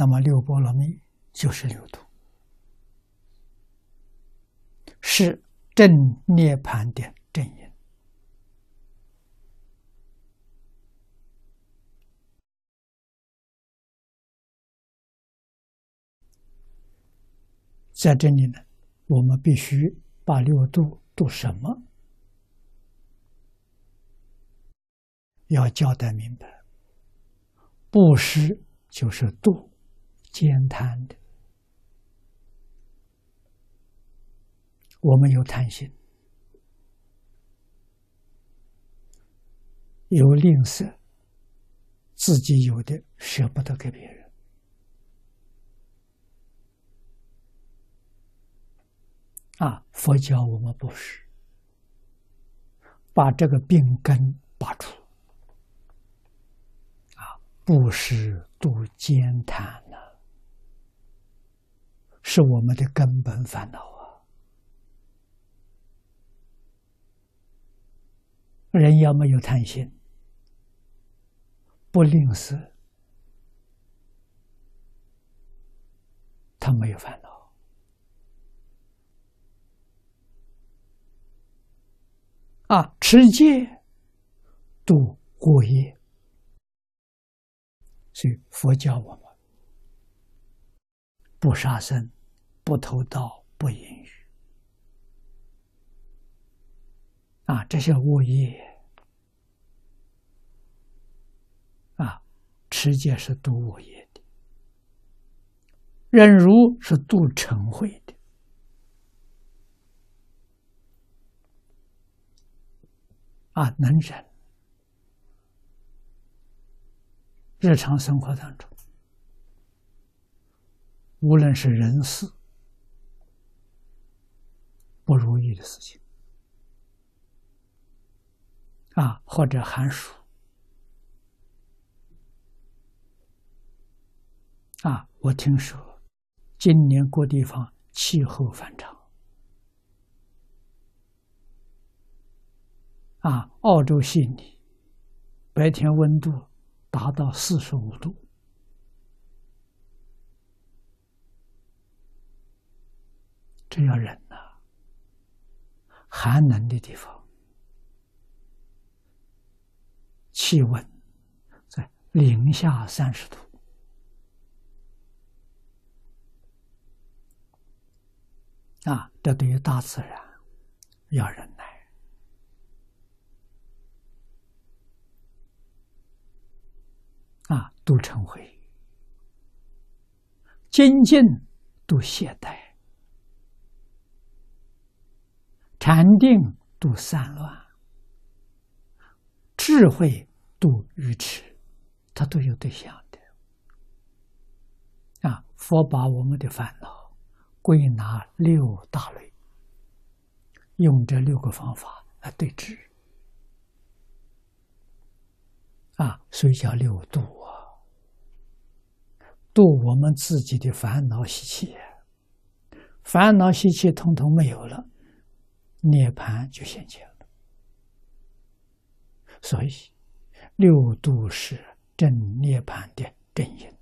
那么六波罗蜜就是六度，是正涅盘的正因。在这里呢，我们必须把六度度什么，要交代明白。布施就是度兼贪的，我们有贪心，有吝啬，自己有的舍不得给别人。啊！佛教我们不是。把这个病根拔除，啊，不是度艰贪，是我们的根本烦恼啊！人要没有贪心，不吝啬，他没有烦恼。啊，持戒度过夜，所以佛教我们不杀生、不偷盗、不淫欲。啊，这些恶业啊，持戒是度恶业的，忍辱是度嗔恚的。啊，能忍，日常生活当中，无论是人事的事情，啊，或者寒暑，啊，我听说今年各地方气候反常。啊，澳洲悉尼白天温度达到四十五度，这要忍。寒冷的地方，气温在零下三十度，啊，这对于大自然要忍耐。啊，都成灰，精进都懈怠，禅定度散乱，智慧度愚痴，它都有对象的。啊，佛把我们的烦恼归纳六大类，用这六个方法来对治。啊，所以叫六度啊。度我们自己的烦恼习气，烦恼习气通通没有了，涅盘就现前了。所以，六度是正涅盘的根因。